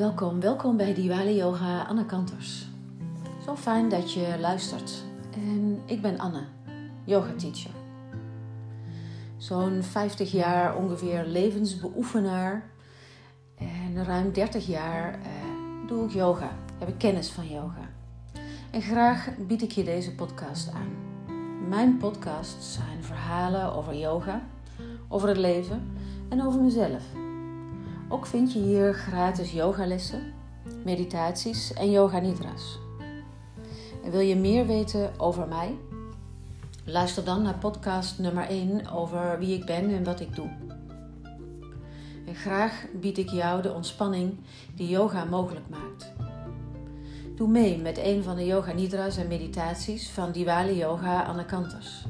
Welkom, welkom bij Diwali Yoga Anne Kanters. Zo fijn dat je luistert. En ik ben Anne, yoga teacher. Zo'n 50 jaar ongeveer levensbeoefenaar. En ruim 30 jaar eh, doe ik yoga, heb ik kennis van yoga. En graag bied ik je deze podcast aan. Mijn podcasts zijn verhalen over yoga, over het leven en over mezelf. Ook vind je hier gratis yogalessen, meditaties en yoga nidras. En wil je meer weten over mij? Luister dan naar podcast nummer 1 over wie ik ben en wat ik doe. En graag bied ik jou de ontspanning die yoga mogelijk maakt. Doe mee met een van de yoga nidras en meditaties van Diwali Yoga Anakantas.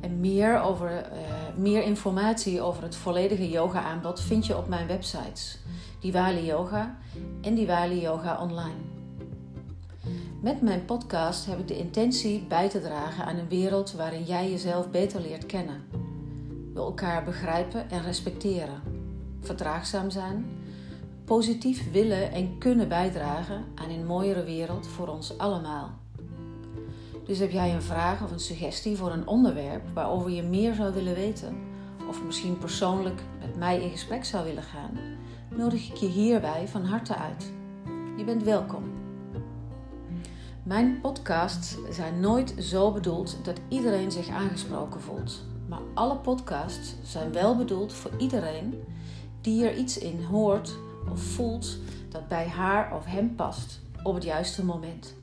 En meer, over, uh, meer informatie over het volledige yoga-aanbod vind je op mijn websites Diwali Yoga en Diwali Yoga Online. Met mijn podcast heb ik de intentie bij te dragen aan een wereld waarin jij jezelf beter leert kennen. We elkaar begrijpen en respecteren, verdraagzaam zijn, positief willen en kunnen bijdragen aan een mooiere wereld voor ons allemaal. Dus heb jij een vraag of een suggestie voor een onderwerp waarover je meer zou willen weten, of misschien persoonlijk met mij in gesprek zou willen gaan, nodig ik je hierbij van harte uit. Je bent welkom. Mijn podcasts zijn nooit zo bedoeld dat iedereen zich aangesproken voelt. Maar alle podcasts zijn wel bedoeld voor iedereen die er iets in hoort of voelt dat bij haar of hem past op het juiste moment.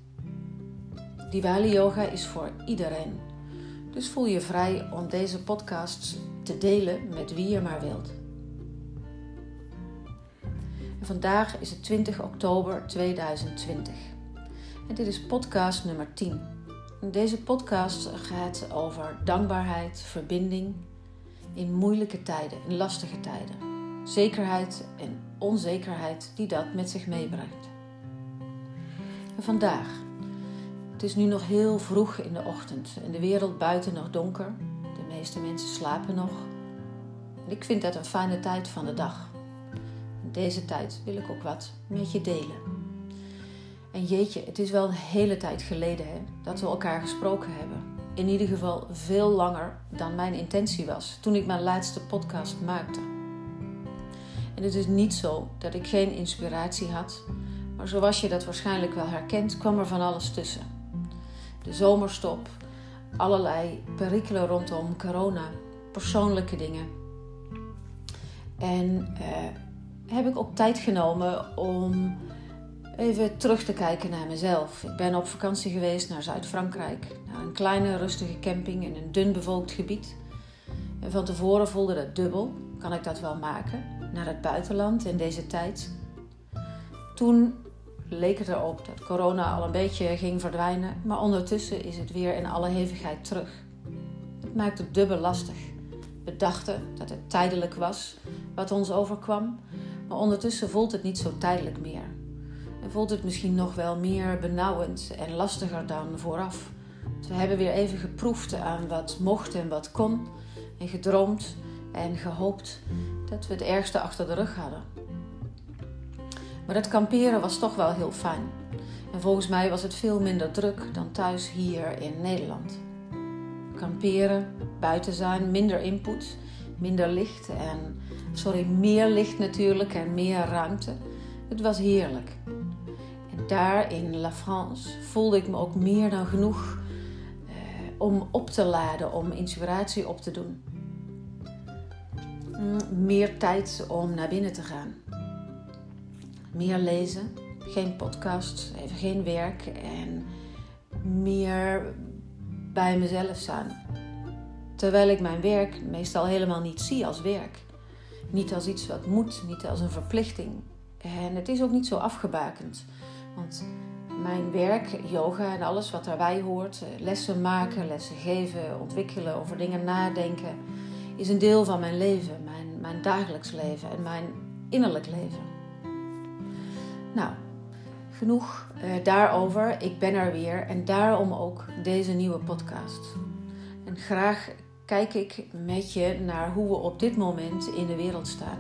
Diwali Yoga is voor iedereen. Dus voel je vrij om deze podcasts te delen met wie je maar wilt. Vandaag is het 20 oktober 2020. En dit is podcast nummer 10. En deze podcast gaat over dankbaarheid, verbinding in moeilijke tijden, in lastige tijden. Zekerheid en onzekerheid die dat met zich meebrengt. En vandaag het is nu nog heel vroeg in de ochtend en de wereld buiten nog donker. De meeste mensen slapen nog. En ik vind dat een fijne tijd van de dag. In deze tijd wil ik ook wat met je delen. En jeetje, het is wel een hele tijd geleden hè, dat we elkaar gesproken hebben. In ieder geval veel langer dan mijn intentie was toen ik mijn laatste podcast maakte. En het is niet zo dat ik geen inspiratie had, maar zoals je dat waarschijnlijk wel herkent, kwam er van alles tussen de zomerstop, allerlei perikelen rondom corona, persoonlijke dingen. En uh, heb ik ook tijd genomen om even terug te kijken naar mezelf. Ik ben op vakantie geweest naar Zuid-Frankrijk, naar een kleine rustige camping in een dun bevolkt gebied. En van tevoren voelde dat dubbel, kan ik dat wel maken, naar het buitenland in deze tijd. Toen leek het erop dat corona al een beetje ging verdwijnen, maar ondertussen is het weer in alle hevigheid terug. Het maakt het dubbel lastig. We dachten dat het tijdelijk was wat ons overkwam, maar ondertussen voelt het niet zo tijdelijk meer. En voelt het misschien nog wel meer benauwend en lastiger dan vooraf. we hebben weer even geproefd aan wat mocht en wat kon, en gedroomd en gehoopt dat we het ergste achter de rug hadden. Maar het kamperen was toch wel heel fijn. En volgens mij was het veel minder druk dan thuis hier in Nederland. Kamperen, buiten zijn, minder input, minder licht en, sorry, meer licht natuurlijk en meer ruimte. Het was heerlijk. En daar in La France voelde ik me ook meer dan genoeg eh, om op te laden, om inspiratie op te doen. Mm, meer tijd om naar binnen te gaan meer lezen, geen podcast, even geen werk en meer bij mezelf staan. Terwijl ik mijn werk meestal helemaal niet zie als werk. Niet als iets wat moet, niet als een verplichting. En het is ook niet zo afgebakend. Want mijn werk, yoga en alles wat daarbij hoort, lessen maken, lessen geven, ontwikkelen, over dingen nadenken, is een deel van mijn leven, mijn, mijn dagelijks leven en mijn innerlijk leven. Nou, genoeg uh, daarover. Ik ben er weer en daarom ook deze nieuwe podcast. En graag kijk ik met je naar hoe we op dit moment in de wereld staan.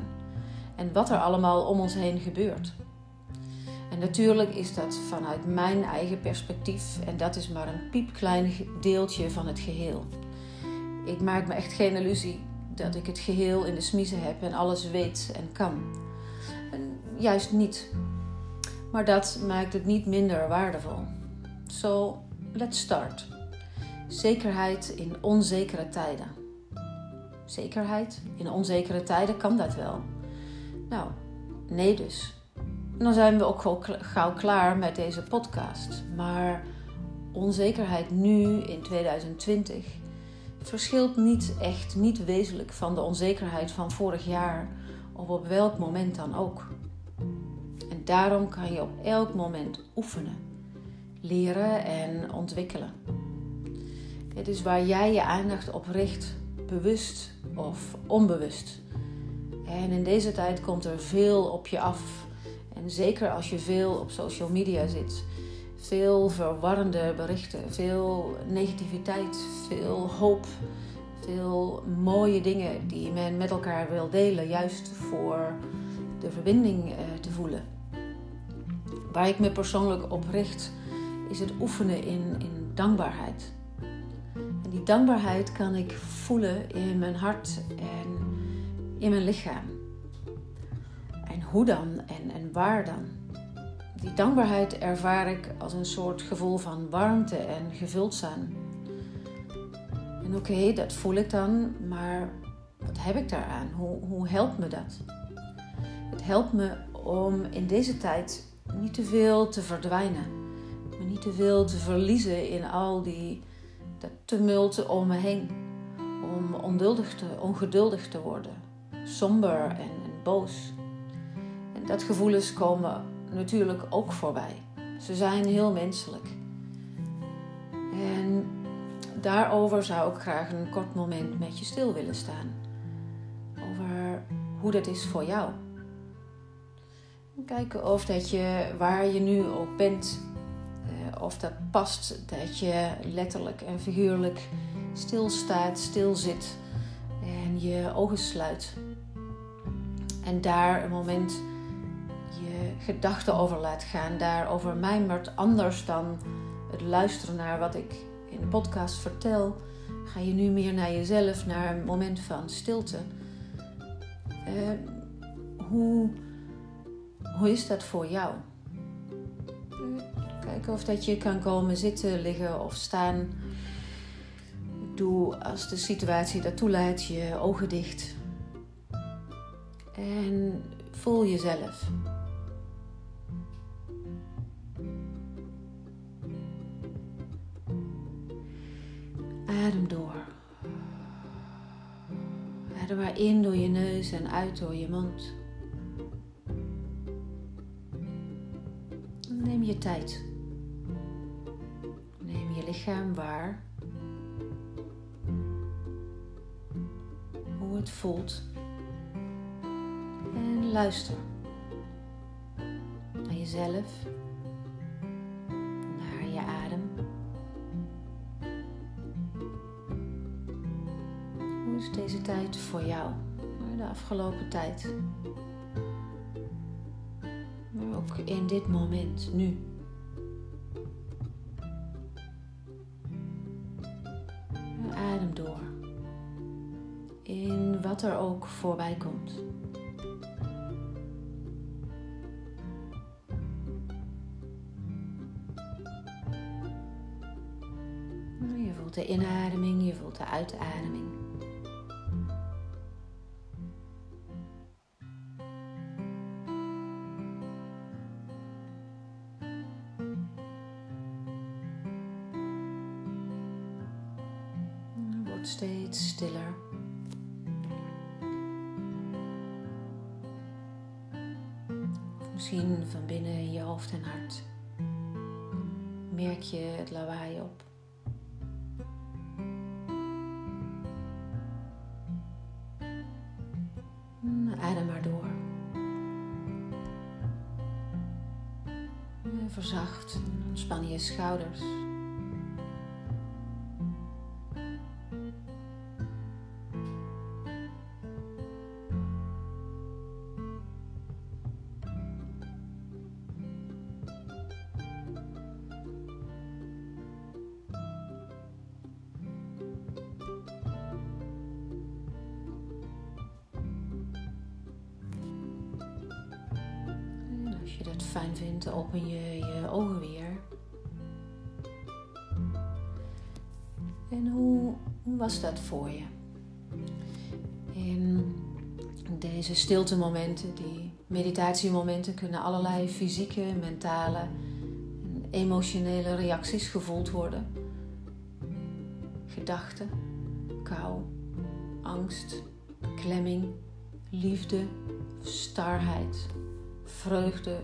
en wat er allemaal om ons heen gebeurt. En natuurlijk is dat vanuit mijn eigen perspectief en dat is maar een piepklein deeltje van het geheel. Ik maak me echt geen illusie dat ik het geheel in de smiezen heb en alles weet en kan. En juist niet. Maar dat maakt het niet minder waardevol. So, let's start. Zekerheid in onzekere tijden. Zekerheid in onzekere tijden kan dat wel. Nou, nee dus. dan zijn we ook gauw klaar met deze podcast. Maar onzekerheid nu in 2020 verschilt niet echt, niet wezenlijk van de onzekerheid van vorig jaar of op welk moment dan ook. Daarom kan je op elk moment oefenen, leren en ontwikkelen. Het is waar jij je aandacht op richt, bewust of onbewust. En in deze tijd komt er veel op je af. En zeker als je veel op social media zit. Veel verwarrende berichten, veel negativiteit, veel hoop, veel mooie dingen die men met elkaar wil delen, juist voor de verbinding eh, te voelen. Waar ik me persoonlijk op richt, is het oefenen in, in dankbaarheid. En die dankbaarheid kan ik voelen in mijn hart en in mijn lichaam. En hoe dan en, en waar dan? Die dankbaarheid ervaar ik als een soort gevoel van warmte en gevuld zijn. En oké, dat voel ik dan, maar wat heb ik daaraan? Hoe, hoe helpt me dat? Het helpt me om in deze tijd niet te veel te verdwijnen, me niet te veel te verliezen in al die dat tumult om me heen, om onduldig te, ongeduldig te worden, somber en, en boos. En dat gevoelens komen natuurlijk ook voorbij. Ze zijn heel menselijk. En daarover zou ik graag een kort moment met je stil willen staan. Over hoe dat is voor jou. Kijken of dat je waar je nu ook bent, eh, of dat past dat je letterlijk en figuurlijk stilstaat, stil zit en je ogen sluit. En daar een moment je gedachten over laat gaan, daarover mijmert anders dan het luisteren naar wat ik in de podcast vertel. Ga je nu meer naar jezelf, naar een moment van stilte. Uh, hoe hoe is dat voor jou? Kijken of dat je kan komen zitten, liggen of staan. Doe als de situatie dat toelaat je ogen dicht. En voel jezelf. Adem door. Adem maar in door je neus en uit door je mond. Neem je tijd. Neem je lichaam waar. Hoe het voelt. En luister naar jezelf. Naar je adem. Hoe is deze tijd voor jou? De afgelopen tijd ook in dit moment, nu. Adem door in wat er ook voorbij komt. Je voelt de inademing, je voelt de uitademing. Van binnen in je hoofd en hart merk je het lawaai op. Adem maar door. Verzacht, ontspan je schouders. Deze stilte momenten, die meditatiemomenten, kunnen allerlei fysieke, mentale en emotionele reacties gevoeld worden. Gedachten, kou, angst, klemming, liefde, starheid, vreugde,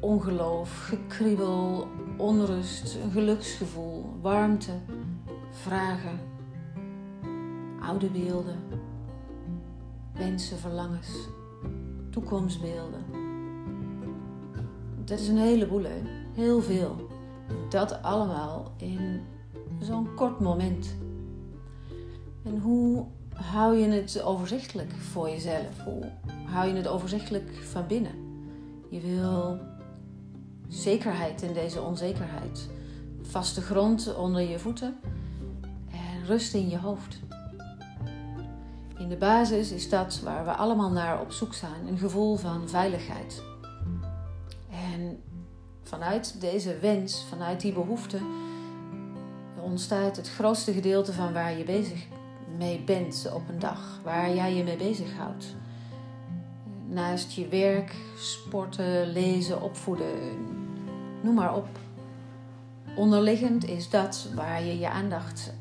ongeloof, gekriebel, onrust, een geluksgevoel, warmte, vragen, oude beelden, wensen, verlangens, toekomstbeelden. Dat is een heleboel, hè? heel veel. Dat allemaal in zo'n kort moment. En hoe hou je het overzichtelijk voor jezelf? Hoe hou je het overzichtelijk van binnen? Je wil zekerheid in deze onzekerheid. Vaste grond onder je voeten en rust in je hoofd. In de basis is dat waar we allemaal naar op zoek zijn: een gevoel van veiligheid. En vanuit deze wens, vanuit die behoefte, ontstaat het grootste gedeelte van waar je bezig mee bent op een dag, waar jij je mee bezighoudt. Naast je werk, sporten, lezen, opvoeden, noem maar op. Onderliggend is dat waar je je aandacht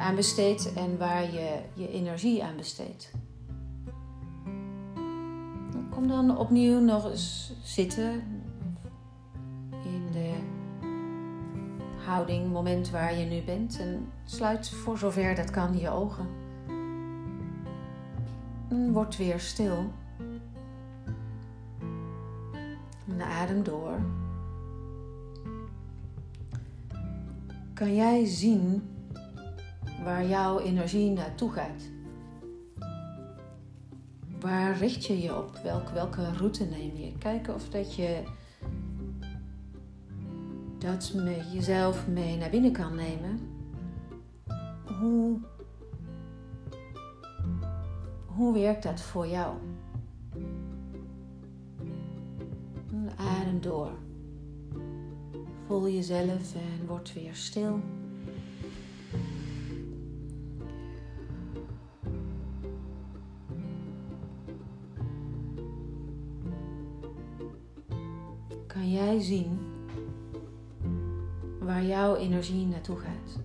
aan besteedt en waar je je energie aan besteedt. Kom dan opnieuw nog eens zitten in de houding, moment waar je nu bent. En sluit voor zover dat kan je ogen. En word weer stil. En adem door. Kan jij zien waar jouw energie naartoe gaat? Waar richt je je op? Welk, welke route neem je? Kijken of dat je dat met jezelf mee naar binnen kan nemen. Hoe, hoe werkt dat voor jou? Adem door. Voel jezelf en word weer stil. Kan jij zien waar jouw energie naartoe gaat.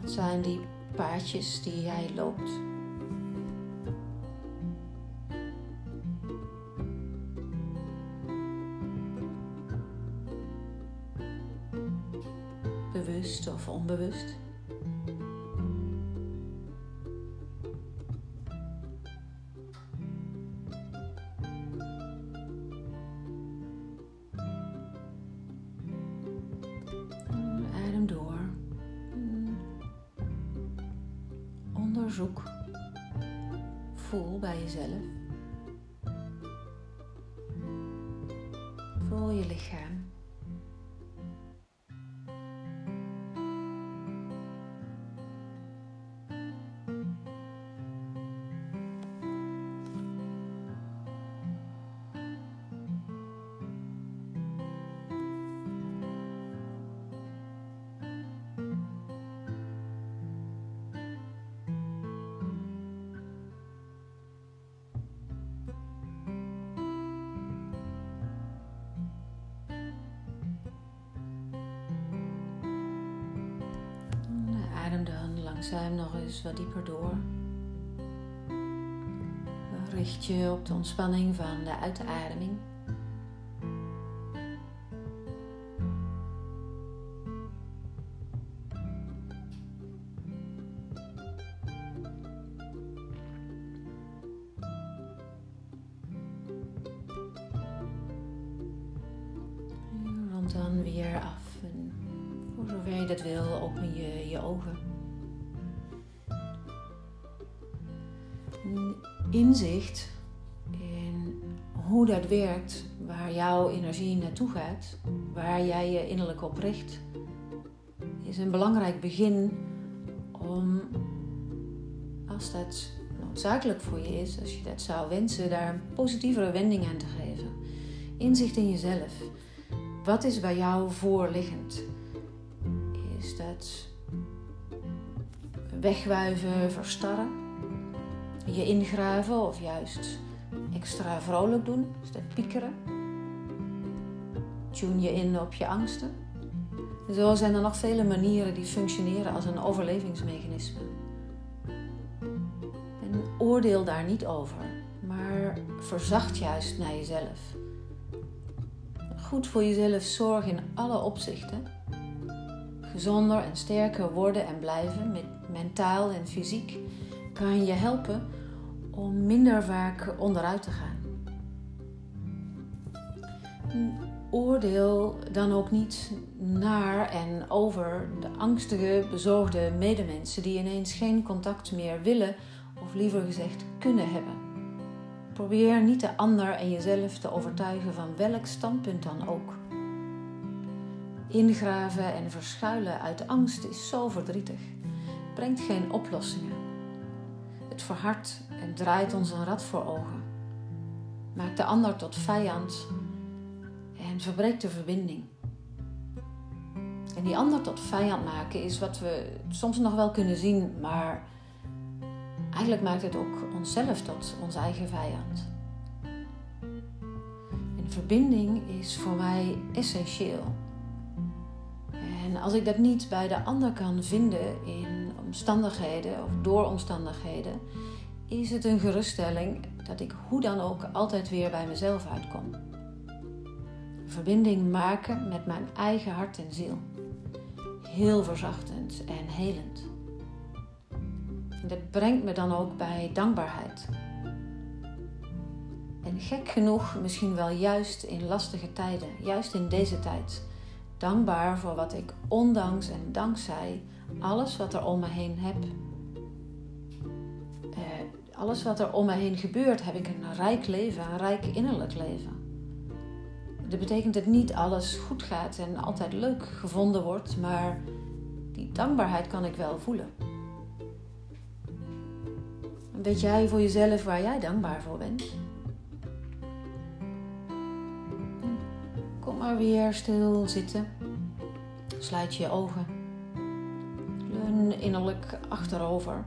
Wat zijn die paadjes die jij loopt? Bewust of onbewust? Wat dieper door. Richt je op de ontspanning van de uitademing. Naartoe gaat, waar jij je innerlijk op richt, is een belangrijk begin om, als dat noodzakelijk voor je is, als je dat zou wensen, daar een positievere wending aan te geven. Inzicht in jezelf. Wat is bij jou voorliggend? Is dat wegwuiven, verstarren? Je ingraven of juist extra vrolijk doen? Is dat piekeren? Tune je in op je angsten? Zo zijn er nog vele manieren die functioneren als een overlevingsmechanisme. En oordeel daar niet over, maar verzacht juist naar jezelf. Goed voor jezelf zorg in alle opzichten. Gezonder en sterker worden en blijven mentaal en fysiek kan je helpen om minder vaak onderuit te gaan oordeel dan ook niet naar en over de angstige, bezorgde medemensen die ineens geen contact meer willen of liever gezegd kunnen hebben. Probeer niet de ander en jezelf te overtuigen van welk standpunt dan ook. Ingraven en verschuilen uit angst is zo verdrietig, brengt geen oplossingen. Het verhardt en draait ons een rad voor ogen, maakt de ander tot vijand en verbreekt de verbinding. En die ander tot vijand maken is wat we soms nog wel kunnen zien, maar eigenlijk maakt het ook onszelf tot onze eigen vijand. En verbinding is voor mij essentieel. En als ik dat niet bij de ander kan vinden in omstandigheden of door omstandigheden, is het een geruststelling dat ik hoe dan ook altijd weer bij mezelf uitkom verbinding maken met mijn eigen hart en ziel. Heel verzachtend en helend. En dat brengt me dan ook bij dankbaarheid. En gek genoeg, misschien wel juist in lastige tijden, juist in deze tijd, dankbaar voor wat ik ondanks en dankzij alles wat er om me heen heb. Eh, alles wat er om me heen gebeurt, heb ik een rijk leven, een rijk innerlijk leven. Dat betekent dat niet alles goed gaat en altijd leuk gevonden wordt, maar die dankbaarheid kan ik wel voelen. Weet jij voor jezelf waar jij dankbaar voor bent? Kom maar weer stil zitten. Sluit je ogen. Leun innerlijk achterover.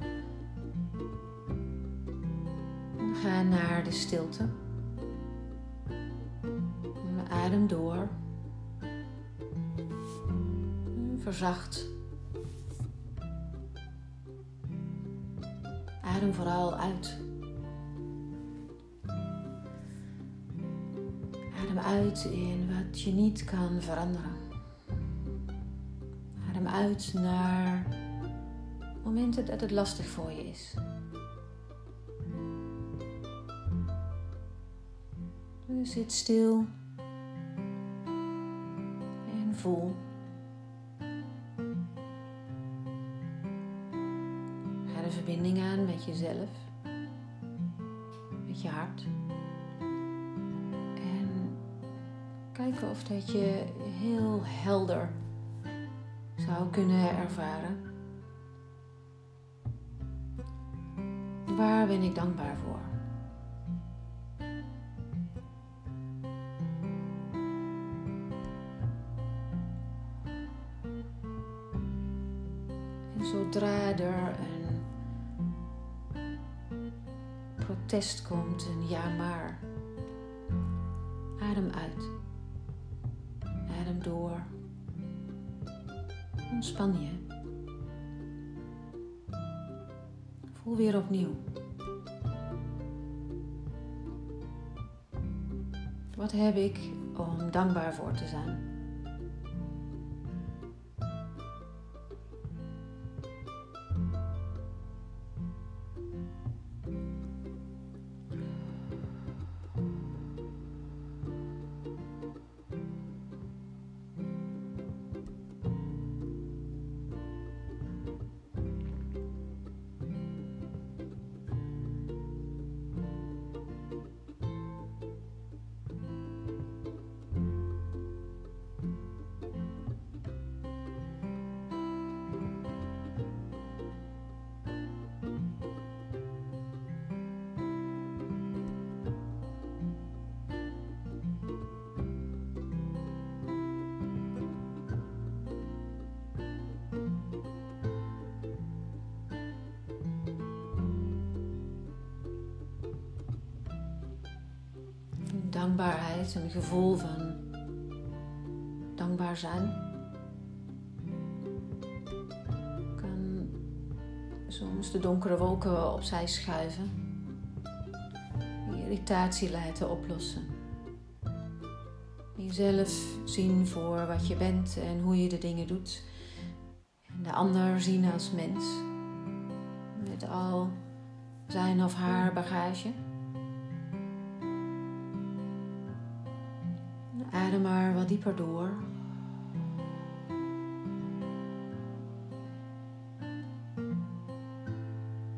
Ga naar de stilte. Adem door. Verzacht. Adem vooral uit. Adem uit in wat je niet kan veranderen. Adem uit naar momenten dat het lastig voor je is. Dus zit stil voel. Ga de verbinding aan met jezelf, met je hart. En kijken of dat je heel helder zou kunnen ervaren. Waar ben ik dankbaar voor? Zodra er een protest komt, een ja maar, adem uit. Adem door. Ontspan je. Voel weer opnieuw. Wat heb ik om dankbaar voor te zijn? Gevoel van dankbaar zijn. Kan soms de donkere wolken opzij schuiven, die irritatie laten oplossen. Jezelf zien voor wat je bent en hoe je de dingen doet. En de ander zien als mens. Met al zijn of haar bagage. Adem maar wat dieper door.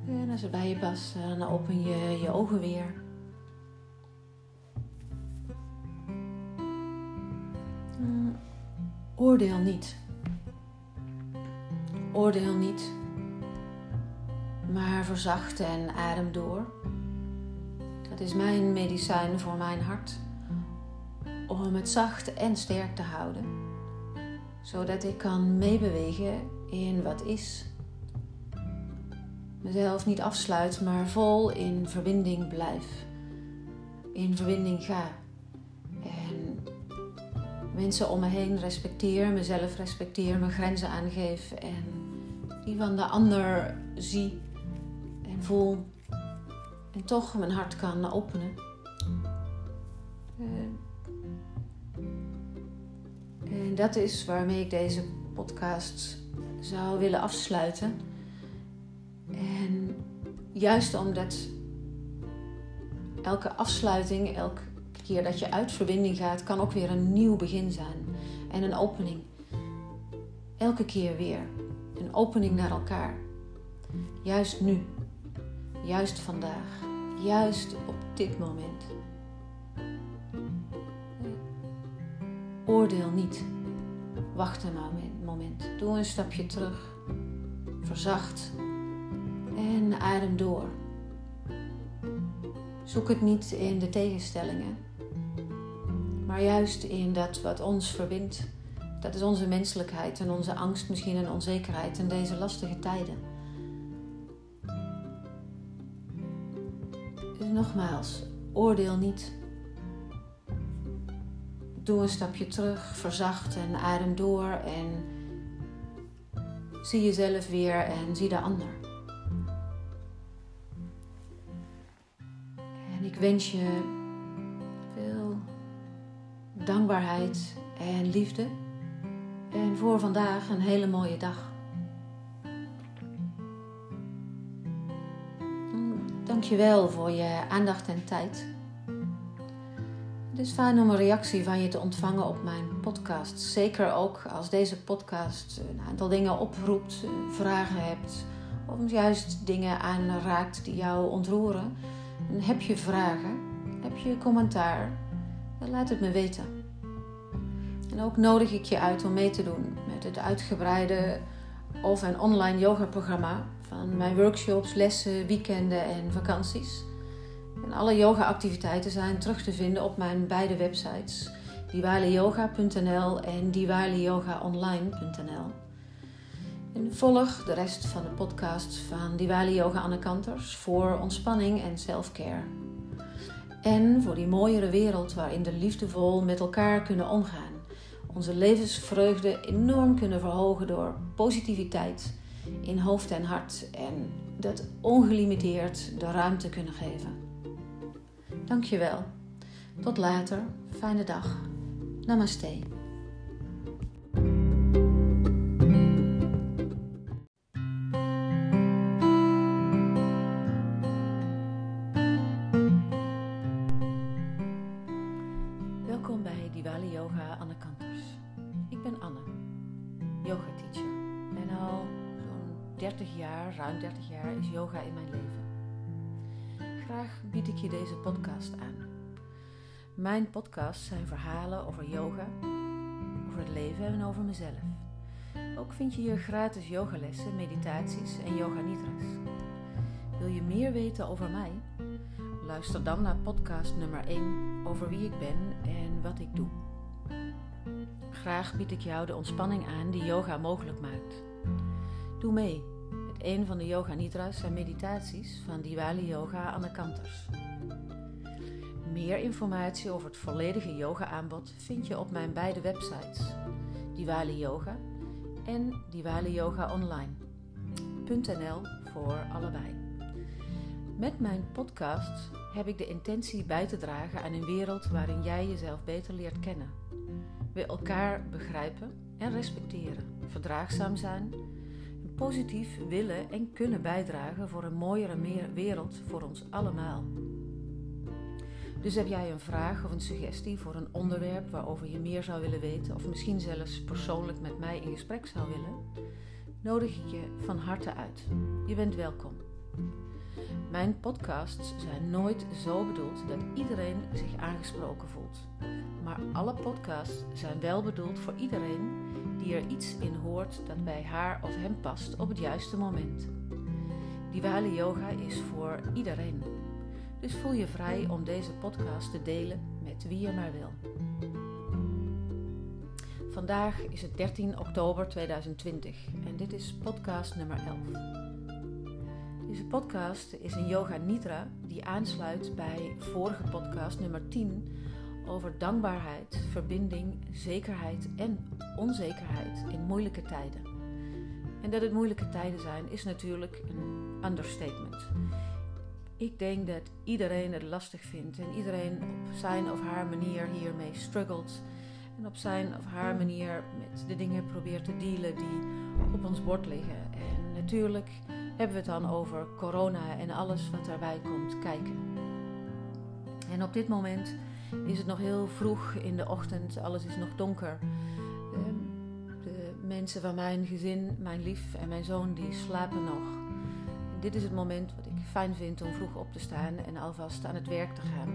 En als het bij je past, dan open je je ogen weer. Mm, oordeel niet. Oordeel niet. Maar verzacht en adem door. Dat is mijn medicijn voor mijn hart om het zacht en sterk te houden, zodat ik kan meebewegen in wat is. Mezelf niet afsluit, maar vol in verbinding blijf. In verbinding ga. En mensen om me heen respecteer, mezelf respecteer, mijn grenzen aangeef en die van de ander zie en voel. En toch mijn hart kan openen. Dat is waarmee ik deze podcast zou willen afsluiten. En juist omdat elke afsluiting, elke keer dat je uit verbinding gaat, kan ook weer een nieuw begin zijn. En een opening. Elke keer weer. Een opening naar elkaar. Juist nu. Juist vandaag. Juist op dit moment. Oordeel niet. Wacht een moment. Doe een stapje terug. Verzacht. En adem door. Zoek het niet in de tegenstellingen, maar juist in dat wat ons verbindt. Dat is onze menselijkheid en onze angst, misschien en onzekerheid in deze lastige tijden. Dus nogmaals, oordeel niet Doe een stapje terug, verzacht en adem door en zie jezelf weer en zie de ander. En ik wens je veel dankbaarheid en liefde. En voor vandaag een hele mooie dag. Dankjewel voor je aandacht en tijd. Het is fijn om een reactie van je te ontvangen op mijn podcast. Zeker ook als deze podcast een aantal dingen oproept, eh, vragen hebt, of juist dingen aanraakt die jou ontroeren. En heb je vragen? Heb je commentaar? Dan laat het me weten. En ook nodig ik je uit om mee te doen met het uitgebreide of een online yoga programma van mijn workshops, lessen, weekenden en vakanties. En alle yoga-activiteiten zijn terug te vinden op mijn beide websites, diwaliyoga.nl en diwaliyogaonline.nl. En volg de rest van de podcast van Diwali Yoga Anne Kanters voor ontspanning en selfcare. En voor die mooiere wereld waarin we liefdevol met elkaar kunnen omgaan. Onze levensvreugde enorm kunnen verhogen door positiviteit in hoofd en hart. En dat ongelimiteerd de ruimte kunnen geven. Dankjewel. Tot later. Fijne dag. Namaste. Welkom bij Diwali Yoga Anne Kanters. Ik ben Anne, yoga teacher. En al zo'n 30 jaar, ruim 30 jaar, is yoga in mijn leven. Graag bied ik je deze podcast aan. Mijn podcasts zijn verhalen over yoga, over het leven en over mezelf. Ook vind je hier gratis yogalessen, meditaties en yoga nidras. Wil je meer weten over mij? Luister dan naar podcast nummer 1 over wie ik ben en wat ik doe. Graag bied ik jou de ontspanning aan die yoga mogelijk maakt. Doe mee een van de yoga nidras en meditaties van Diwali Yoga Anne Kanters. Meer informatie over het volledige yoga-aanbod vind je op mijn beide websites, Diwali Yoga en Diwali Yoga Online.nl voor allebei. Met mijn podcast heb ik de intentie bij te dragen aan een wereld waarin jij jezelf beter leert kennen. We elkaar begrijpen en respecteren, verdraagzaam zijn positief willen en kunnen bijdragen voor een mooiere wereld voor ons allemaal. Dus heb jij een vraag of een suggestie voor een onderwerp waarover je meer zou willen weten, of misschien zelfs persoonlijk met mij in gesprek zou willen, nodig ik je van harte uit. Je bent welkom. Mijn podcasts zijn nooit zo bedoeld dat iedereen zich aangesproken voelt. Maar alle podcasts zijn wel bedoeld voor iedereen die er iets in hoort dat bij haar of hem past op het juiste moment. Diwali Yoga is voor iedereen. Dus voel je vrij om deze podcast te delen met wie je maar wil. Vandaag is het 13 oktober 2020 en dit is podcast nummer 11. Deze podcast is een Yoga Nidra die aansluit bij vorige podcast nummer 10 over dankbaarheid, verbinding, zekerheid en onzekerheid in moeilijke tijden. En dat het moeilijke tijden zijn is natuurlijk een understatement. Ik denk dat iedereen het lastig vindt en iedereen op zijn of haar manier hiermee struggelt. En op zijn of haar manier met de dingen probeert te dealen die op ons bord liggen. En natuurlijk hebben we het dan over corona en alles wat daarbij komt kijken. En op dit moment is het nog heel vroeg in de ochtend, alles is nog donker. Ehm, de mensen van mijn gezin, mijn lief en mijn zoon, die slapen nog. dit is het moment wat ik fijn vind om vroeg op te staan en alvast aan het werk te gaan.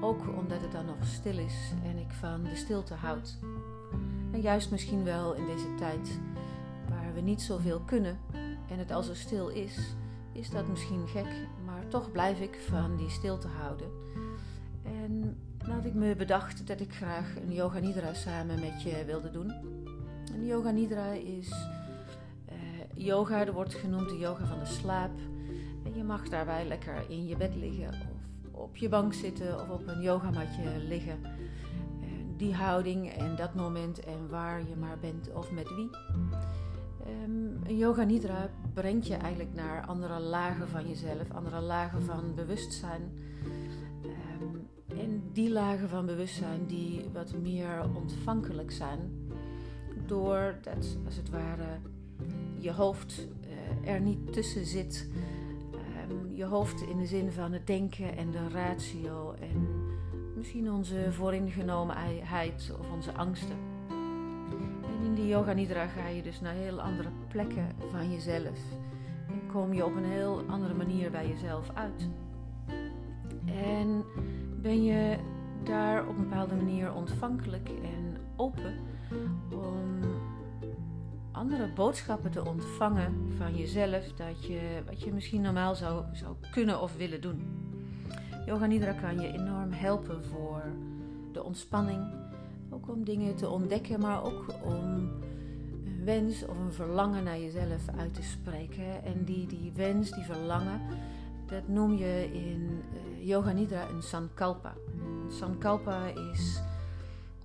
Ook omdat het dan nog stil is en ik van de stilte houd. En juist misschien wel in deze tijd waar we niet zoveel kunnen, en het al zo stil is, is dat misschien gek, maar toch blijf ik van die stilte houden. Ik me bedacht dat ik graag een yoga nidra samen met je wilde doen. Een yoga nidra is uh, yoga, er wordt genoemd de yoga van de slaap. En je mag daarbij lekker in je bed liggen of op je bank zitten of op een yogamatje liggen. die houding en dat moment en waar je maar bent of met wie. Um, yoga Nidra brengt je eigenlijk naar andere lagen van jezelf, andere lagen van bewustzijn. Ehm, en die lagen van bewustzijn die wat meer ontvankelijk zijn, doordat als het ware je hoofd uh, er niet tussen zit. Um, je hoofd in de zin van het denken en de ratio en misschien onze vooringenomenheid of onze angsten in die yoga nidra ga je dus naar heel andere plekken van jezelf. En kom je op een heel andere manier bij jezelf uit. En ben je daar op een bepaalde manier ontvankelijk en open om andere boodschappen te ontvangen van jezelf dat je, wat je misschien normaal zou, zou kunnen of willen doen. Yoga Nidra kan je enorm helpen voor de ontspanning, ook om dingen te ontdekken, maar ook om een wens of een verlangen naar jezelf uit te spreken. En die, die wens, die verlangen, dat noem je in uh, Yoga Nidra een Sankalpa. Een Sankalpa is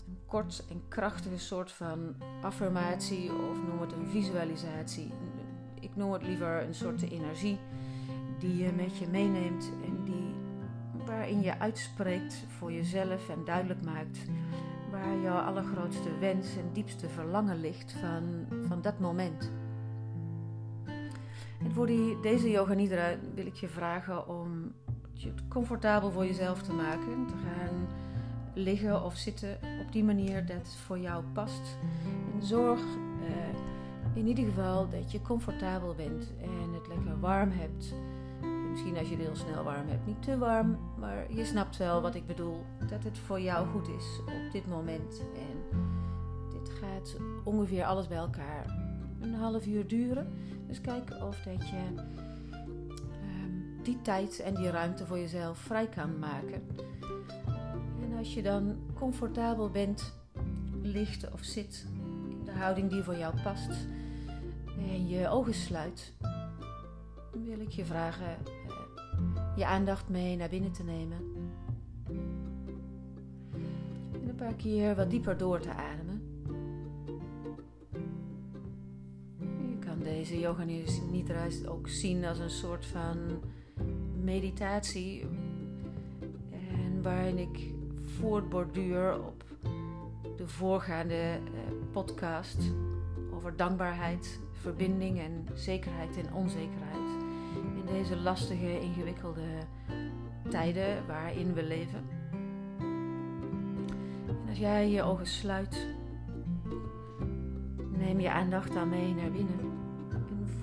een kort en krachtige soort van affirmatie of noem het een visualisatie. Ik noem het liever een soort energie die je met je meeneemt en die, waarin je uitspreekt voor jezelf en duidelijk maakt waar jouw allergrootste wens en diepste verlangen ligt van, van dat moment. Voor die, deze yoga nidra wil ik je vragen om het comfortabel voor jezelf te maken. Te gaan liggen of zitten op die manier dat het voor jou past. En zorg uh, in ieder geval dat je comfortabel bent en het lekker warm hebt. Misschien als je het heel snel warm hebt, niet te warm, maar je snapt wel wat ik bedoel. Dat het voor jou goed is op dit moment. En dit gaat ongeveer alles bij elkaar een half uur duren. Dus kijk of dat je um, die tijd en die ruimte voor jezelf vrij kan maken. En als je dan comfortabel bent, ligt of zit in de houding die voor jou past en je ogen sluit, wil ik je vragen je aandacht mee naar binnen te nemen. paar keer wat dieper door te ademen. Deze yoga nidra ook zien als een soort van meditatie. En waarin ik voortborduur op de voorgaande eh, podcast over dankbaarheid, verbinding en zekerheid en onzekerheid. In deze lastige, ingewikkelde tijden waarin we leven. En als jij je ogen sluit, neem je aandacht dan mee naar binnen en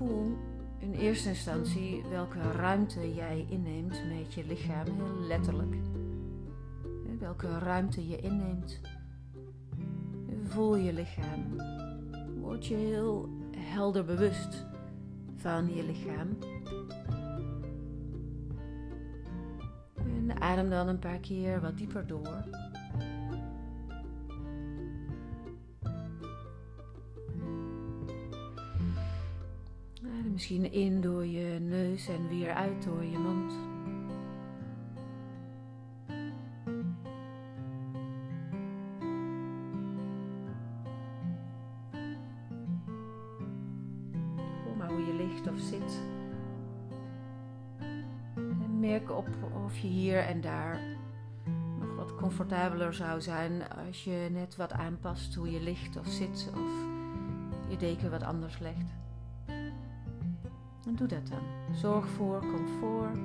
voel in eerste instantie welke ruimte jij inneemt met je lichaam, heel letterlijk. Welke ruimte je inneemt. Voel je lichaam. Word je heel helder bewust van je lichaam. En adem dan een paar keer wat dieper door. Misschien in door je neus en weer uit door je mond. Voel maar hoe je ligt of zit. Merk op of je hier en daar nog wat comfortabeler zou zijn als je net wat aanpast hoe je ligt of zit of je deken wat anders legt. En doe dat dan. Zorg voor comfort.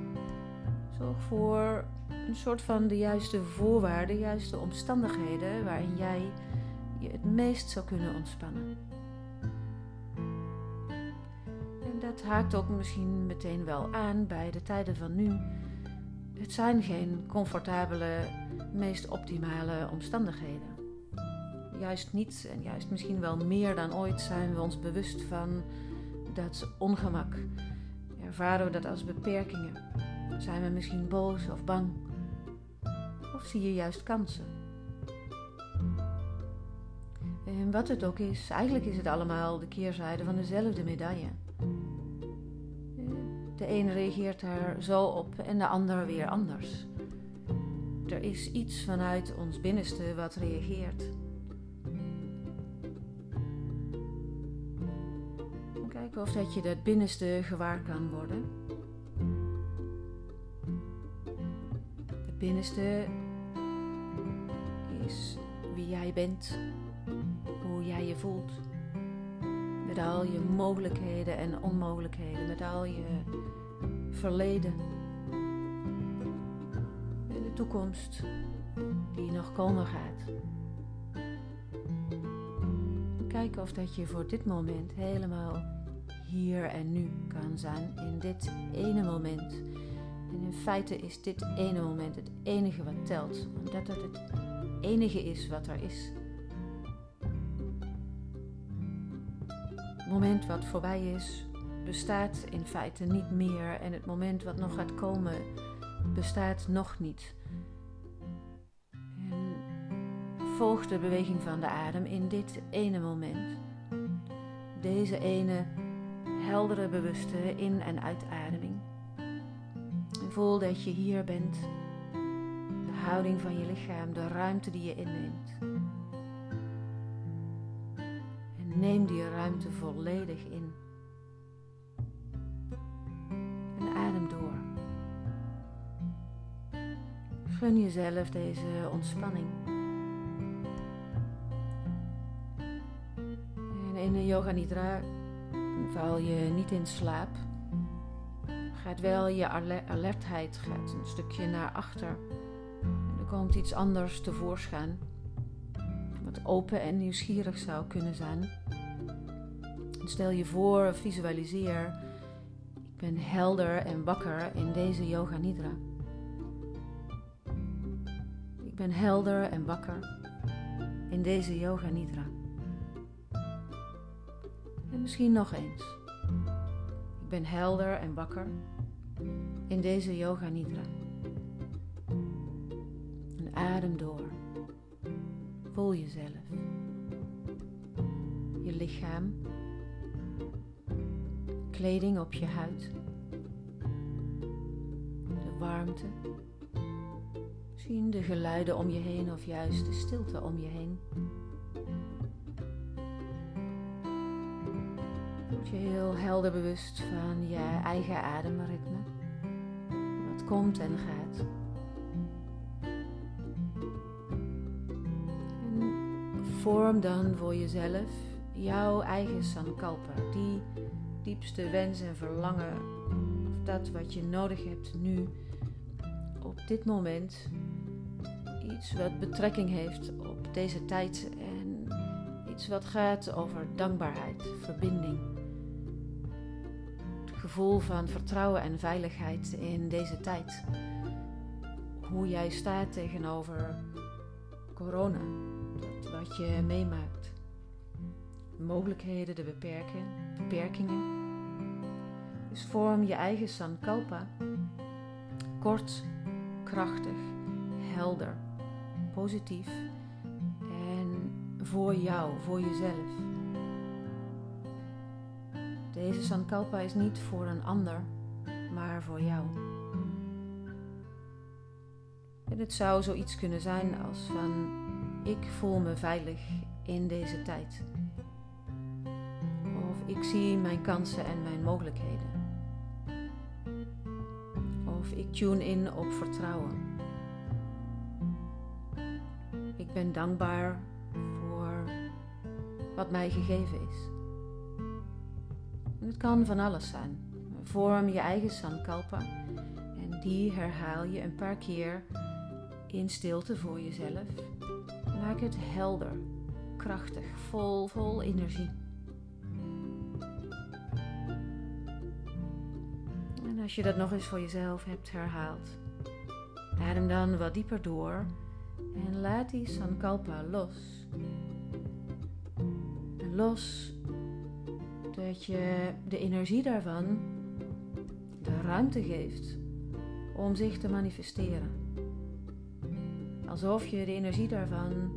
Zorg voor een soort van de juiste voorwaarden, de juiste omstandigheden waarin jij je het meest zou kunnen ontspannen. En dat haakt ook misschien meteen wel aan bij de tijden van nu. Het zijn geen comfortabele, meest optimale omstandigheden. Juist niet en juist misschien wel meer dan ooit zijn we ons bewust van dat ongemak. Ervaren we dat als beperkingen? Zijn we misschien boos of bang? Of zie je juist kansen? En wat het ook is, eigenlijk is het allemaal de keerzijde van dezelfde medaille. De een reageert daar zo op en de ander weer anders. Er is iets vanuit ons binnenste wat reageert. Of dat je dat binnenste gewaar kan worden. Het binnenste is wie jij bent, hoe jij je voelt. Met al je mogelijkheden en onmogelijkheden, met al je verleden en de toekomst die nog komen gaat. Kijken of dat je voor dit moment helemaal hier en nu kan zijn in dit ene moment. En in feite is dit ene moment het enige wat telt, omdat het het enige is wat er is. Het moment wat voorbij is, bestaat in feite niet meer en het moment wat nog gaat komen, bestaat nog niet. En volg de beweging van de adem in dit ene moment. Deze ene heldere, bewuste in- en uitademing. Voel dat je hier bent. De houding van je lichaam, de ruimte die je inneemt. En neem die ruimte volledig in. En adem door. Gun jezelf deze ontspanning. En in de Yoga Nidra val je niet in slaap. Gaat wel je alertheid gaat een stukje naar achter. En er komt iets anders tevoorschijn. Wat open en nieuwsgierig zou kunnen zijn. Stel je voor, visualiseer. Ik ben helder en wakker in deze yoga nidra. Ik ben helder en wakker in deze yoga nidra. En misschien nog eens. Ik ben helder en wakker in deze yoga nidra. En adem door. Voel jezelf. Je lichaam. Kleding op je huid. De warmte. Misschien de geluiden om je heen of juist de stilte om je heen. Je heel helder bewust van je eigen ademritme. Wat komt en gaat. En vorm dan voor jezelf jouw eigen sankalpa. Die diepste wens en verlangen. Of dat wat je nodig hebt nu. Op dit moment iets wat betrekking heeft op deze tijd en iets wat gaat over dankbaarheid, verbinding. Gevoel van vertrouwen en veiligheid in deze tijd. Hoe jij staat tegenover corona, wat je meemaakt. mogelijkheden, de beperkingen. Dus vorm je eigen sankalpa. Kort, krachtig, helder positief en voor jou, voor jezelf. Deze Sankalpa is niet voor een ander, maar voor jou. En het zou zoiets kunnen zijn als van ik voel me veilig in deze tijd. Of ik zie mijn kansen en mijn mogelijkheden. Of ik tune in op vertrouwen. Ik ben dankbaar voor wat mij gegeven is. Het kan van alles zijn. Vorm je eigen sankalpa en die herhaal je een paar keer in stilte voor jezelf. Maak het helder, krachtig, vol, vol energie. En als je dat nog eens voor jezelf hebt herhaald, adem dan wat dieper door en laat die sankalpa los. Los dat je de energie daarvan de ruimte geeft om zich te manifesteren. Alsof je de energie daarvan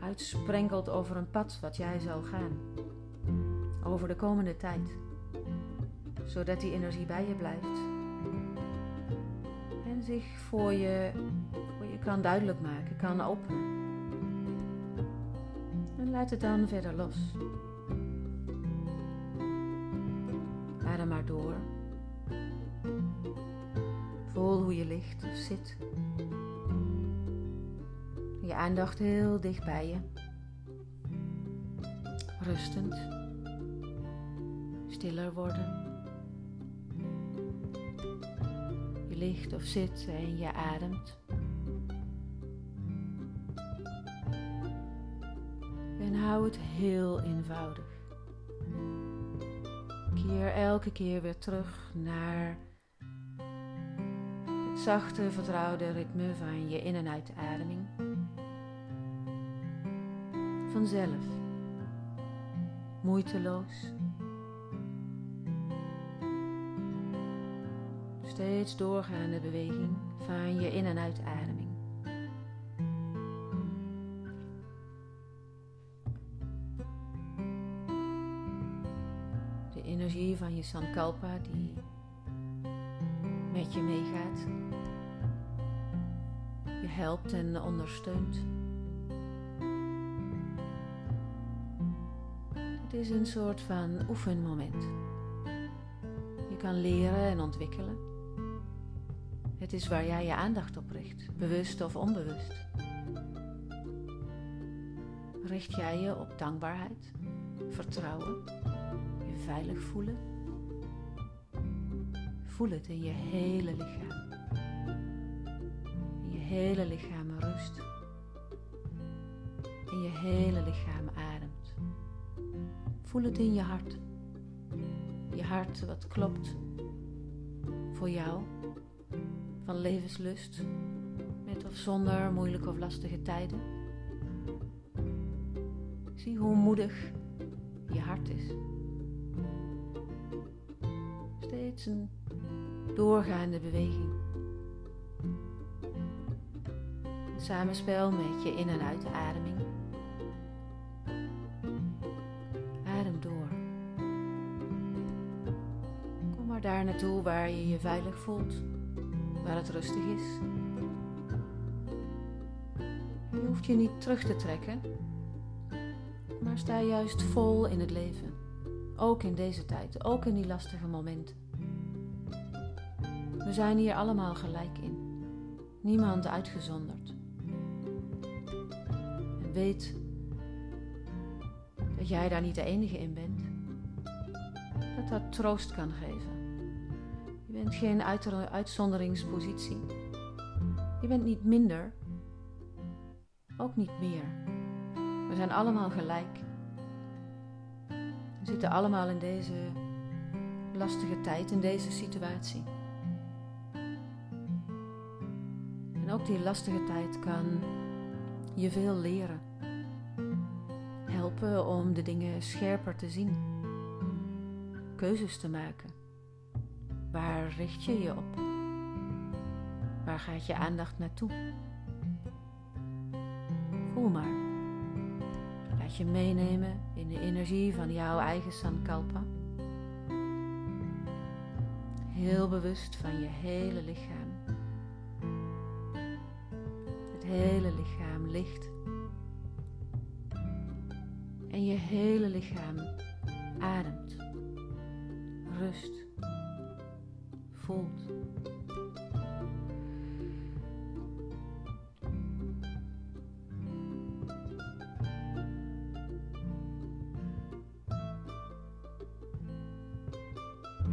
uitsprenkelt over een pad wat jij zal gaan. Over de komende tijd. Zodat die energie bij je blijft. En zich voor je kan duidelijk maken, kan openen. En laat het dan verder los. Maar door. Voel hoe je ligt of zit. Je aandacht heel dicht bij je. Rustend. Stiller worden. Je ligt of zit en je ademt. En hou het heel eenvoudig. Keer elke keer weer terug naar het zachte, vertrouwde ritme van je in- en uitademing. Vanzelf. Moeiteloos. Steeds doorgaande beweging van je in- en uitademing. Je Sankalpa die met je meegaat. Je helpt en ondersteunt. Het is een soort van oefenmoment. Je kan leren en ontwikkelen. Het is waar jij je aandacht op richt, bewust of onbewust. Richt jij je op dankbaarheid, vertrouwen, veilig voelen. Voel het in je hele lichaam. In je hele lichaam rust. In je hele lichaam ademt. Voel het in je hart. Je hart wat klopt voor jou. Van levenslust. Met of zonder moeilijke of lastige tijden. Zie hoe moedig je hart is steeds een doorgaande beweging. Samenspel met je in- en uitademing. Adem door. Kom maar daar naartoe waar je je veilig voelt, waar het rustig is, hoeft je niet terug te trekken, maar sta juist vol in het leven. Ook in deze tijd, ook in die lastige momenten. We zijn hier allemaal gelijk in, niemand uitgezonderd. En weet dat jij daar niet de enige in bent, dat dat troost kan geven. Je bent geen uitzonderingspositie. Je bent niet minder, ook niet meer. We zijn allemaal gelijk. We zitten allemaal in deze lastige tijd, in deze situatie. Ook die lastige tijd kan je veel leren. Helpen om de dingen scherper te zien. Keuzes te maken. Waar richt je je op? Waar gaat je aandacht naartoe? Voel maar. Laat je meenemen in de energie van jouw eigen Sankalpa. Heel bewust van je hele lichaam. Hele lichaam licht. En je hele lichaam ademt. Rust. Voelt.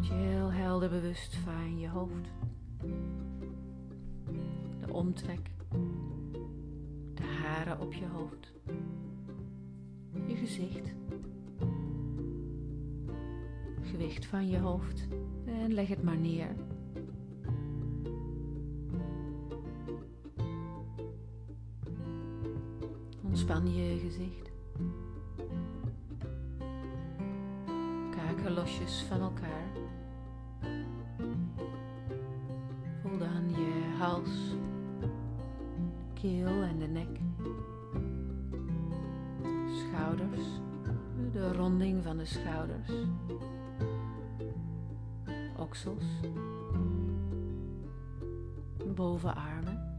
Je heel helder bewust van je hoofd. Gewicht van je hoofd. En leg het maar neer. Ontspan je gezicht. Kaken losjes van elkaar. Voel dan je hals, keel en de nek. Schouders, de ronding van de schouders. Oksels. Bovenarmen.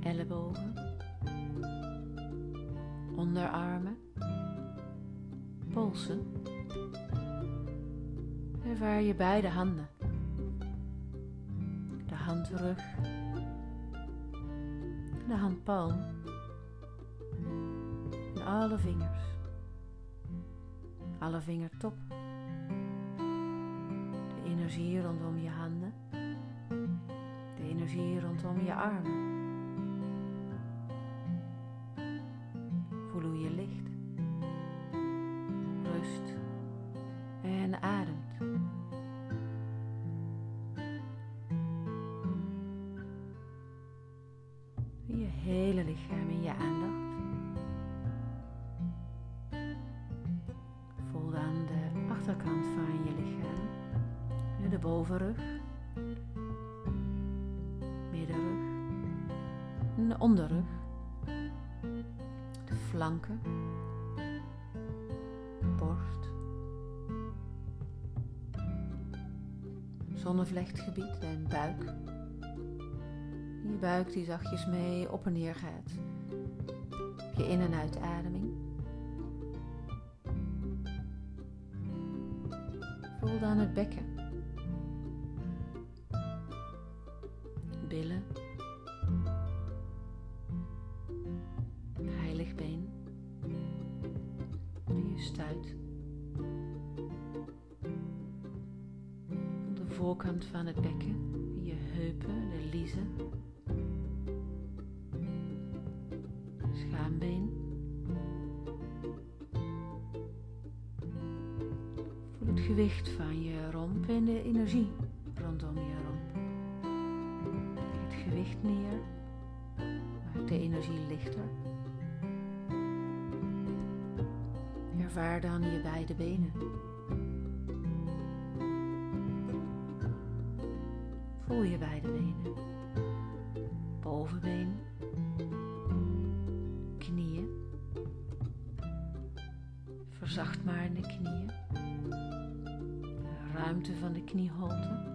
Ellebogen. Onderarmen. Polsen. Ervaar je beide handen. De handrug. De handpalm. En alle vingers. Alle vingertop. Energie rondom je handen. De energie rondom je armen. Zonnevlechtgebied en buik. Je buik die zachtjes mee op en neer gaat. Je in- en uitademing. Voel dan het bekken. Billen. Het. Je heupen, de liezen. Schaambeen. Voel het gewicht van je romp en de energie rondom je romp. Leg het gewicht neer. Maak de energie lichter. Ervaar dan je beide benen. Voel je beide benen. Bovenbeen. Knieën. Verzacht maar de knieën. De ruimte van de knieholte.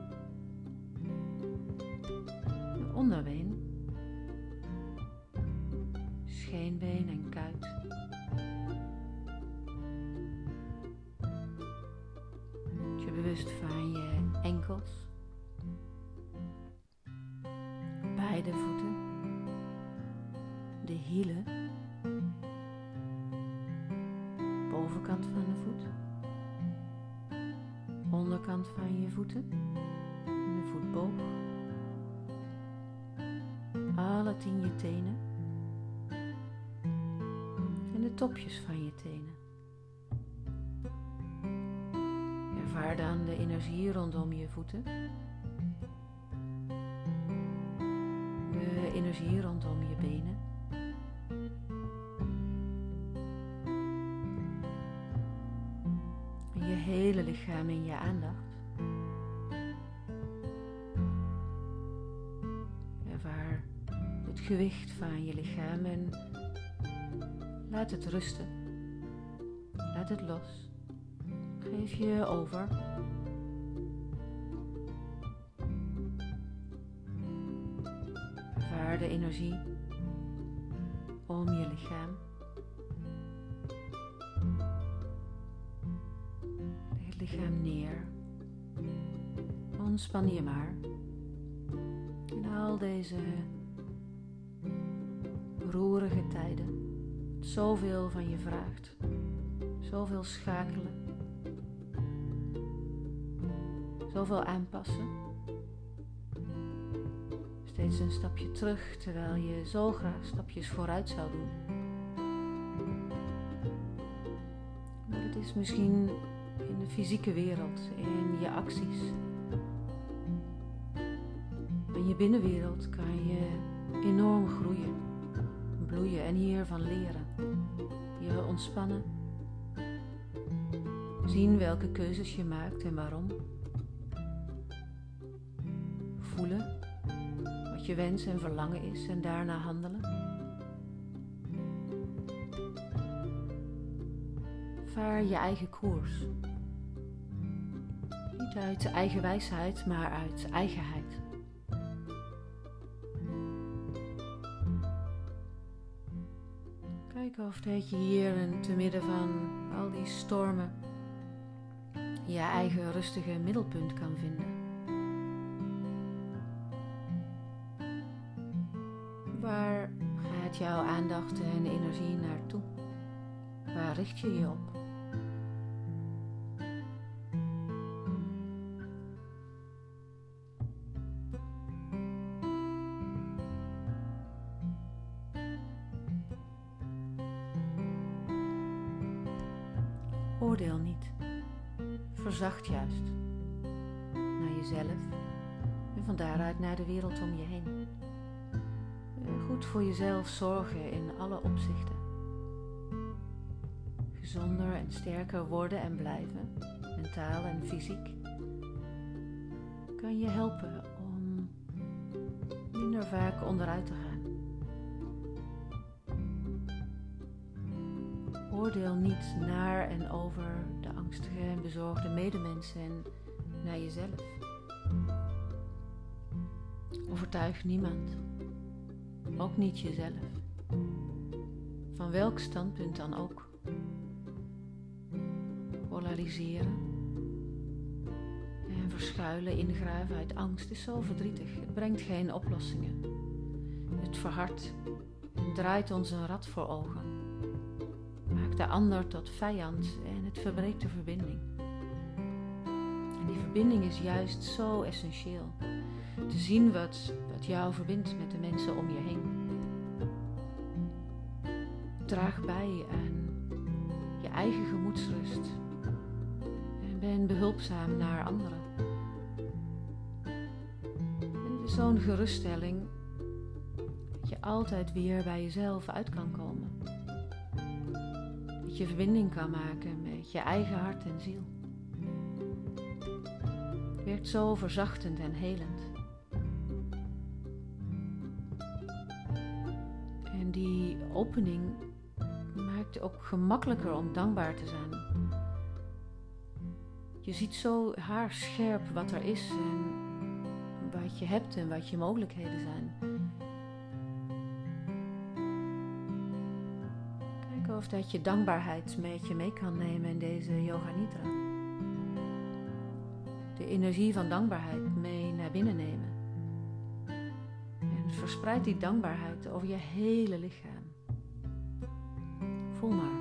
Voeten, de voetboog, alle tien je tenen en de topjes van je tenen. Ervaar dan de energie rondom je voeten. De energie rondom je benen. En je hele lichaam in je aandacht. Gewicht van je lichaam en laat het rusten. Laat het los. Geef je over. Ervaar de energie om je lichaam. Leg het lichaam neer. Ontspan je maar. Al deze Zoveel van je vraagt. Zoveel schakelen. Zoveel aanpassen. Steeds een stapje terug terwijl je zo graag stapjes vooruit zou doen. Maar het is misschien in de fysieke wereld, in je acties. In je binnenwereld kan je enorm groeien, bloeien en hiervan leren. Ontspannen. Zien welke keuzes je maakt en waarom. Voelen wat je wens en verlangen is en daarna handelen. Vaar je eigen koers. Niet uit eigen wijsheid, maar uit eigenheid. Of dat je hier in te midden van al die stormen je eigen rustige middelpunt kan vinden. Waar gaat jouw aandacht en energie naartoe? Waar richt je je op? Verzacht juist. Naar jezelf en van daaruit naar de wereld om je heen. Goed voor jezelf zorgen in alle opzichten. Gezonder en sterker worden en blijven, mentaal en fysiek, kan je helpen om minder vaak onderuit te gaan. Oordeel niet naar en over angstige en bezorgde medemensen en naar jezelf. Overtuig niemand, ook niet jezelf, van welk standpunt dan ook. Polariseren en verschuilen, ingraven uit angst is zo verdrietig. Het brengt geen oplossingen. Het verhardt en draait ons een rad voor ogen maakt de ander tot vijand en het verbreekt de verbinding. En die verbinding is juist zo essentieel. Te zien wat, wat jou verbindt met de mensen om je heen. Draag bij aan je eigen gemoedsrust en ben behulpzaam naar anderen. Zo'n geruststelling dat je altijd weer bij jezelf uit kan komen je verbinding kan maken met je eigen hart en ziel. Het werkt zo verzachtend en helend. En die opening maakt het ook gemakkelijker om dankbaar te zijn. Je ziet zo haarscherp wat er is en wat je hebt en wat je mogelijkheden zijn. Of dat je dankbaarheid met je mee kan nemen in deze Yoga Nidra. De energie van dankbaarheid mee naar binnen nemen. En verspreid die dankbaarheid over je hele lichaam. Voel maar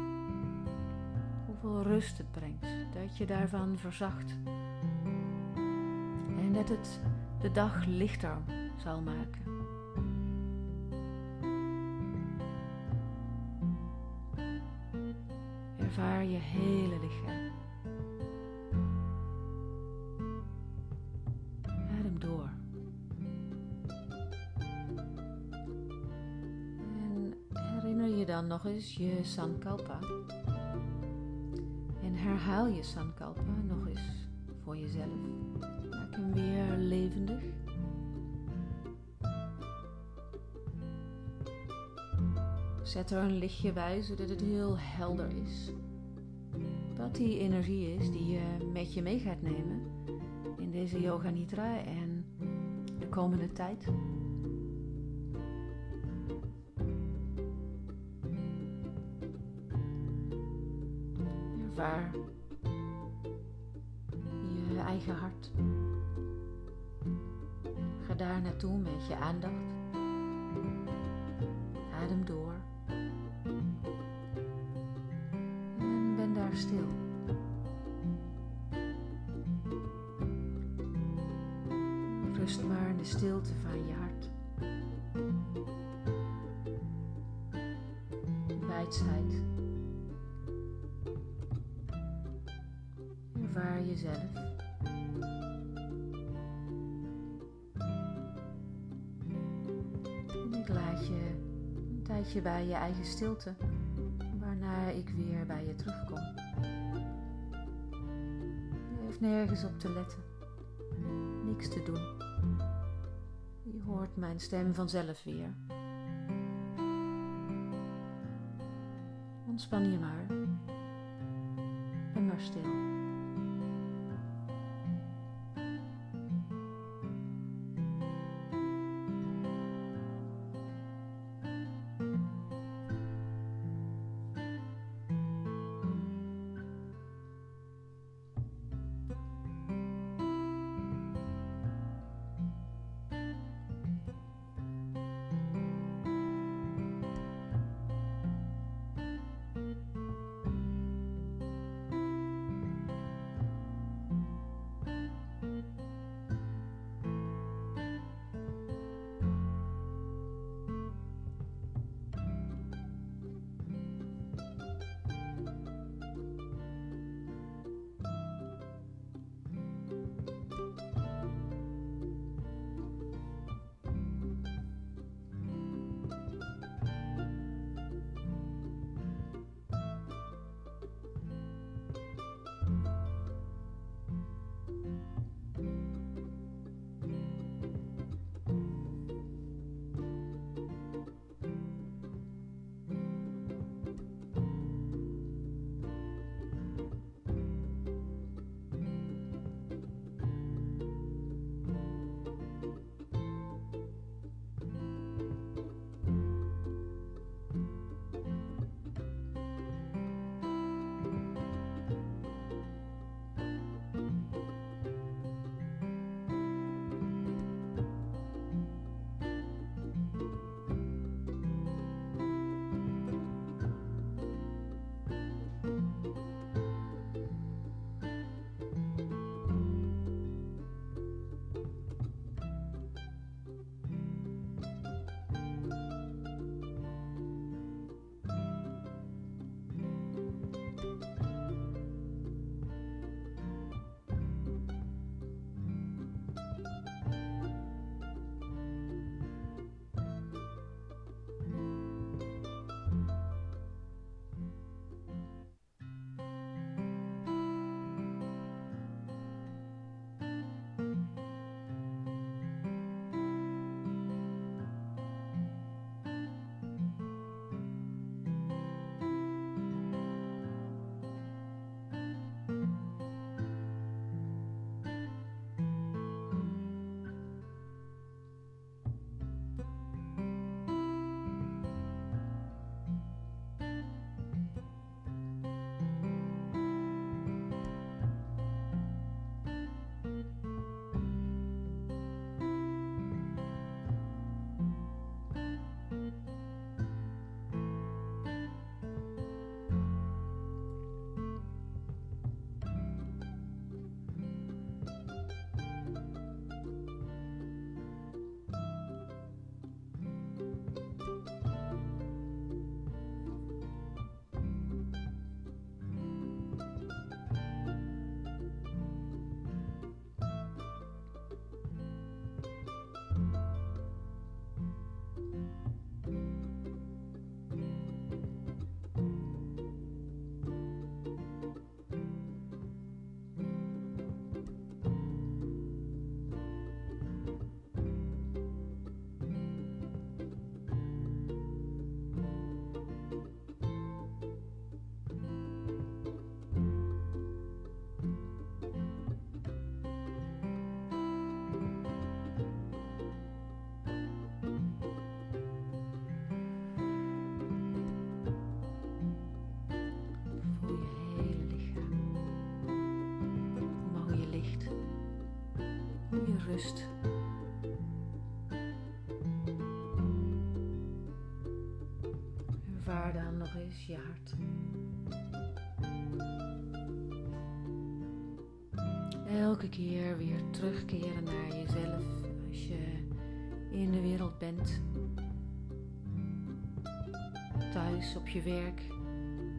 hoeveel rust het brengt, dat je daarvan verzacht. En dat het de dag lichter zal maken. Hele lichaam. Adem door. En herinner je dan nog eens je Sankalpa. En herhaal je Sankalpa nog eens voor jezelf. Maak hem weer levendig. Zet er een lichtje bij zodat het heel helder is. Die energie is die je met je mee gaat nemen in deze Yoga Nidra en de komende tijd. Ervaar je eigen hart. Ga daar naartoe met je aandacht. Adem door. Stil. Rust maar in de stilte van je hart. Wijsheid. Ervaar jezelf. Ik laat je een tijdje bij je eigen stilte, waarna ik weer bij je terugkom. Nergens op te letten, niks te doen. Je hoort mijn stem vanzelf weer. Ontspan je maar. Ben maar stil. Je hart. Elke keer weer terugkeren naar jezelf als je in de wereld bent. Thuis, op je werk,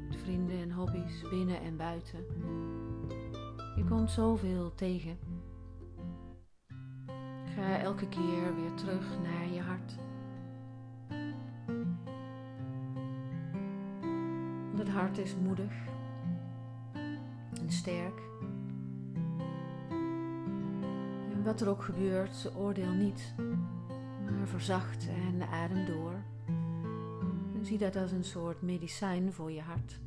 vrienden en hobby's, binnen en buiten. Je komt zoveel tegen. Ga elke keer weer terug naar je hart. Hart is moedig en sterk. En wat er ook gebeurt, oordeel niet, maar verzacht en adem door. Zie dat als een soort medicijn voor je hart,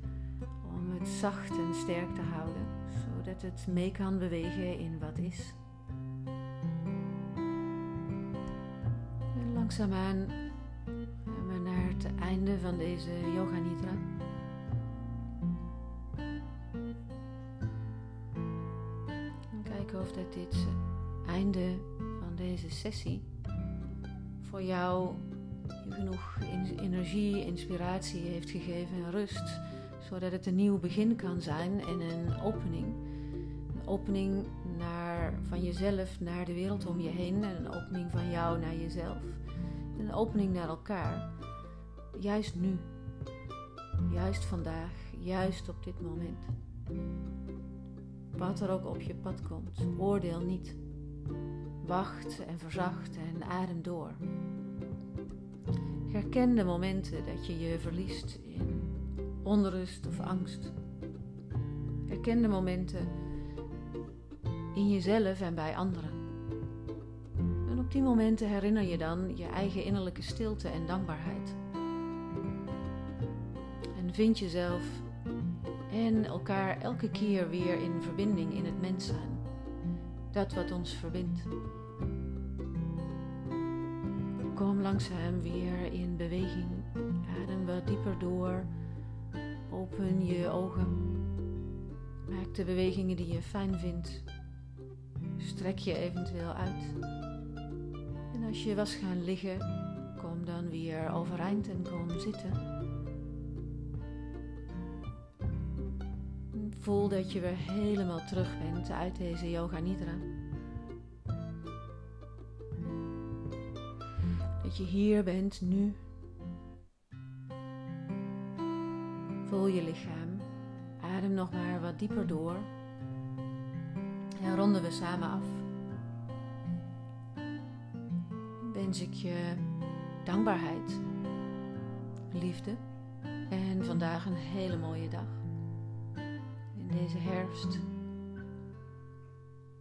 om het zacht en sterk te houden, zodat het mee kan bewegen in wat is. En langzaamaan we naar het einde van deze Yoga Nidra. Dat dit einde van deze sessie voor jou genoeg energie, inspiratie heeft gegeven en rust, zodat het een nieuw begin kan zijn en een opening. Een opening naar, van jezelf naar de wereld om je heen en een opening van jou naar jezelf. En een opening naar elkaar. Juist nu. Juist vandaag. Juist op dit moment. Wat er ook op je pad komt, oordeel niet. Wacht en verzacht en adem door. Herken de momenten dat je je verliest in onrust of angst. Herken de momenten in jezelf en bij anderen. En op die momenten herinner je dan je eigen innerlijke stilte en dankbaarheid. En vind jezelf en elkaar elke keer weer in verbinding in het mens zijn. Dat wat ons verbindt. Kom langzaam weer in beweging. Adem wat dieper door. Open je ogen. Maak de bewegingen die je fijn vindt. Strek je eventueel uit. En als je was gaan liggen, kom dan weer overeind en kom zitten. Voel dat je weer helemaal terug bent uit deze Yoga Nidra. Dat je hier bent nu. Voel je lichaam. Adem nog maar wat dieper door. En ronden we samen af. Wens ik je dankbaarheid, liefde en vandaag een hele mooie dag. Deze herfst.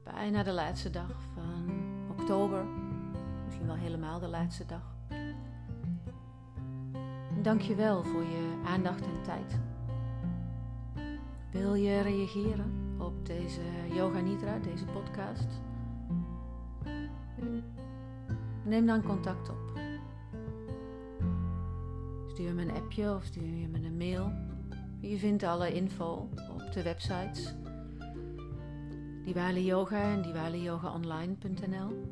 Bijna de laatste dag van oktober misschien wel helemaal de laatste dag. Dank je wel voor je aandacht en tijd. Wil je reageren op deze Yoga Nidra, deze podcast? Neem dan contact op. Stuur me een appje of stuur me een mail. Je vindt alle info de websites Diwali Yoga en diwaliyogaonline.nl.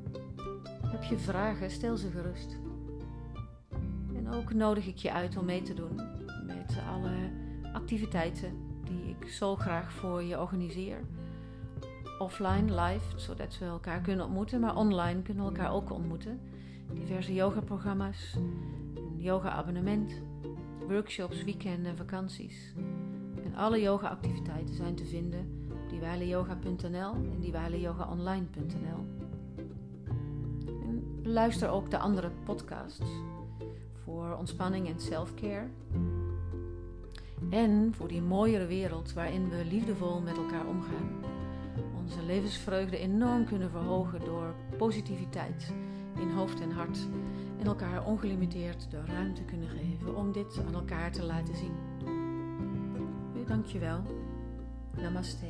Heb je vragen, stel ze gerust. En ook nodig ik je uit om mee te doen met alle activiteiten die ik zo graag voor je organiseer. Offline, live, zodat we elkaar kunnen ontmoeten, maar online kunnen we elkaar ook ontmoeten. Diverse yogaprogramma's, een yoga-abonnement, workshops, weekenden en vakanties. Alle yoga-activiteiten zijn te vinden op diwaliyoga.nl en diwaliyogaonline.nl. Luister ook de andere podcasts voor ontspanning en selfcare. En voor die mooiere wereld waarin we liefdevol met elkaar omgaan. Onze levensvreugde enorm kunnen verhogen door positiviteit in hoofd en hart. En elkaar ongelimiteerd de ruimte kunnen geven om dit aan elkaar te laten zien. Dankjewel. Namaste.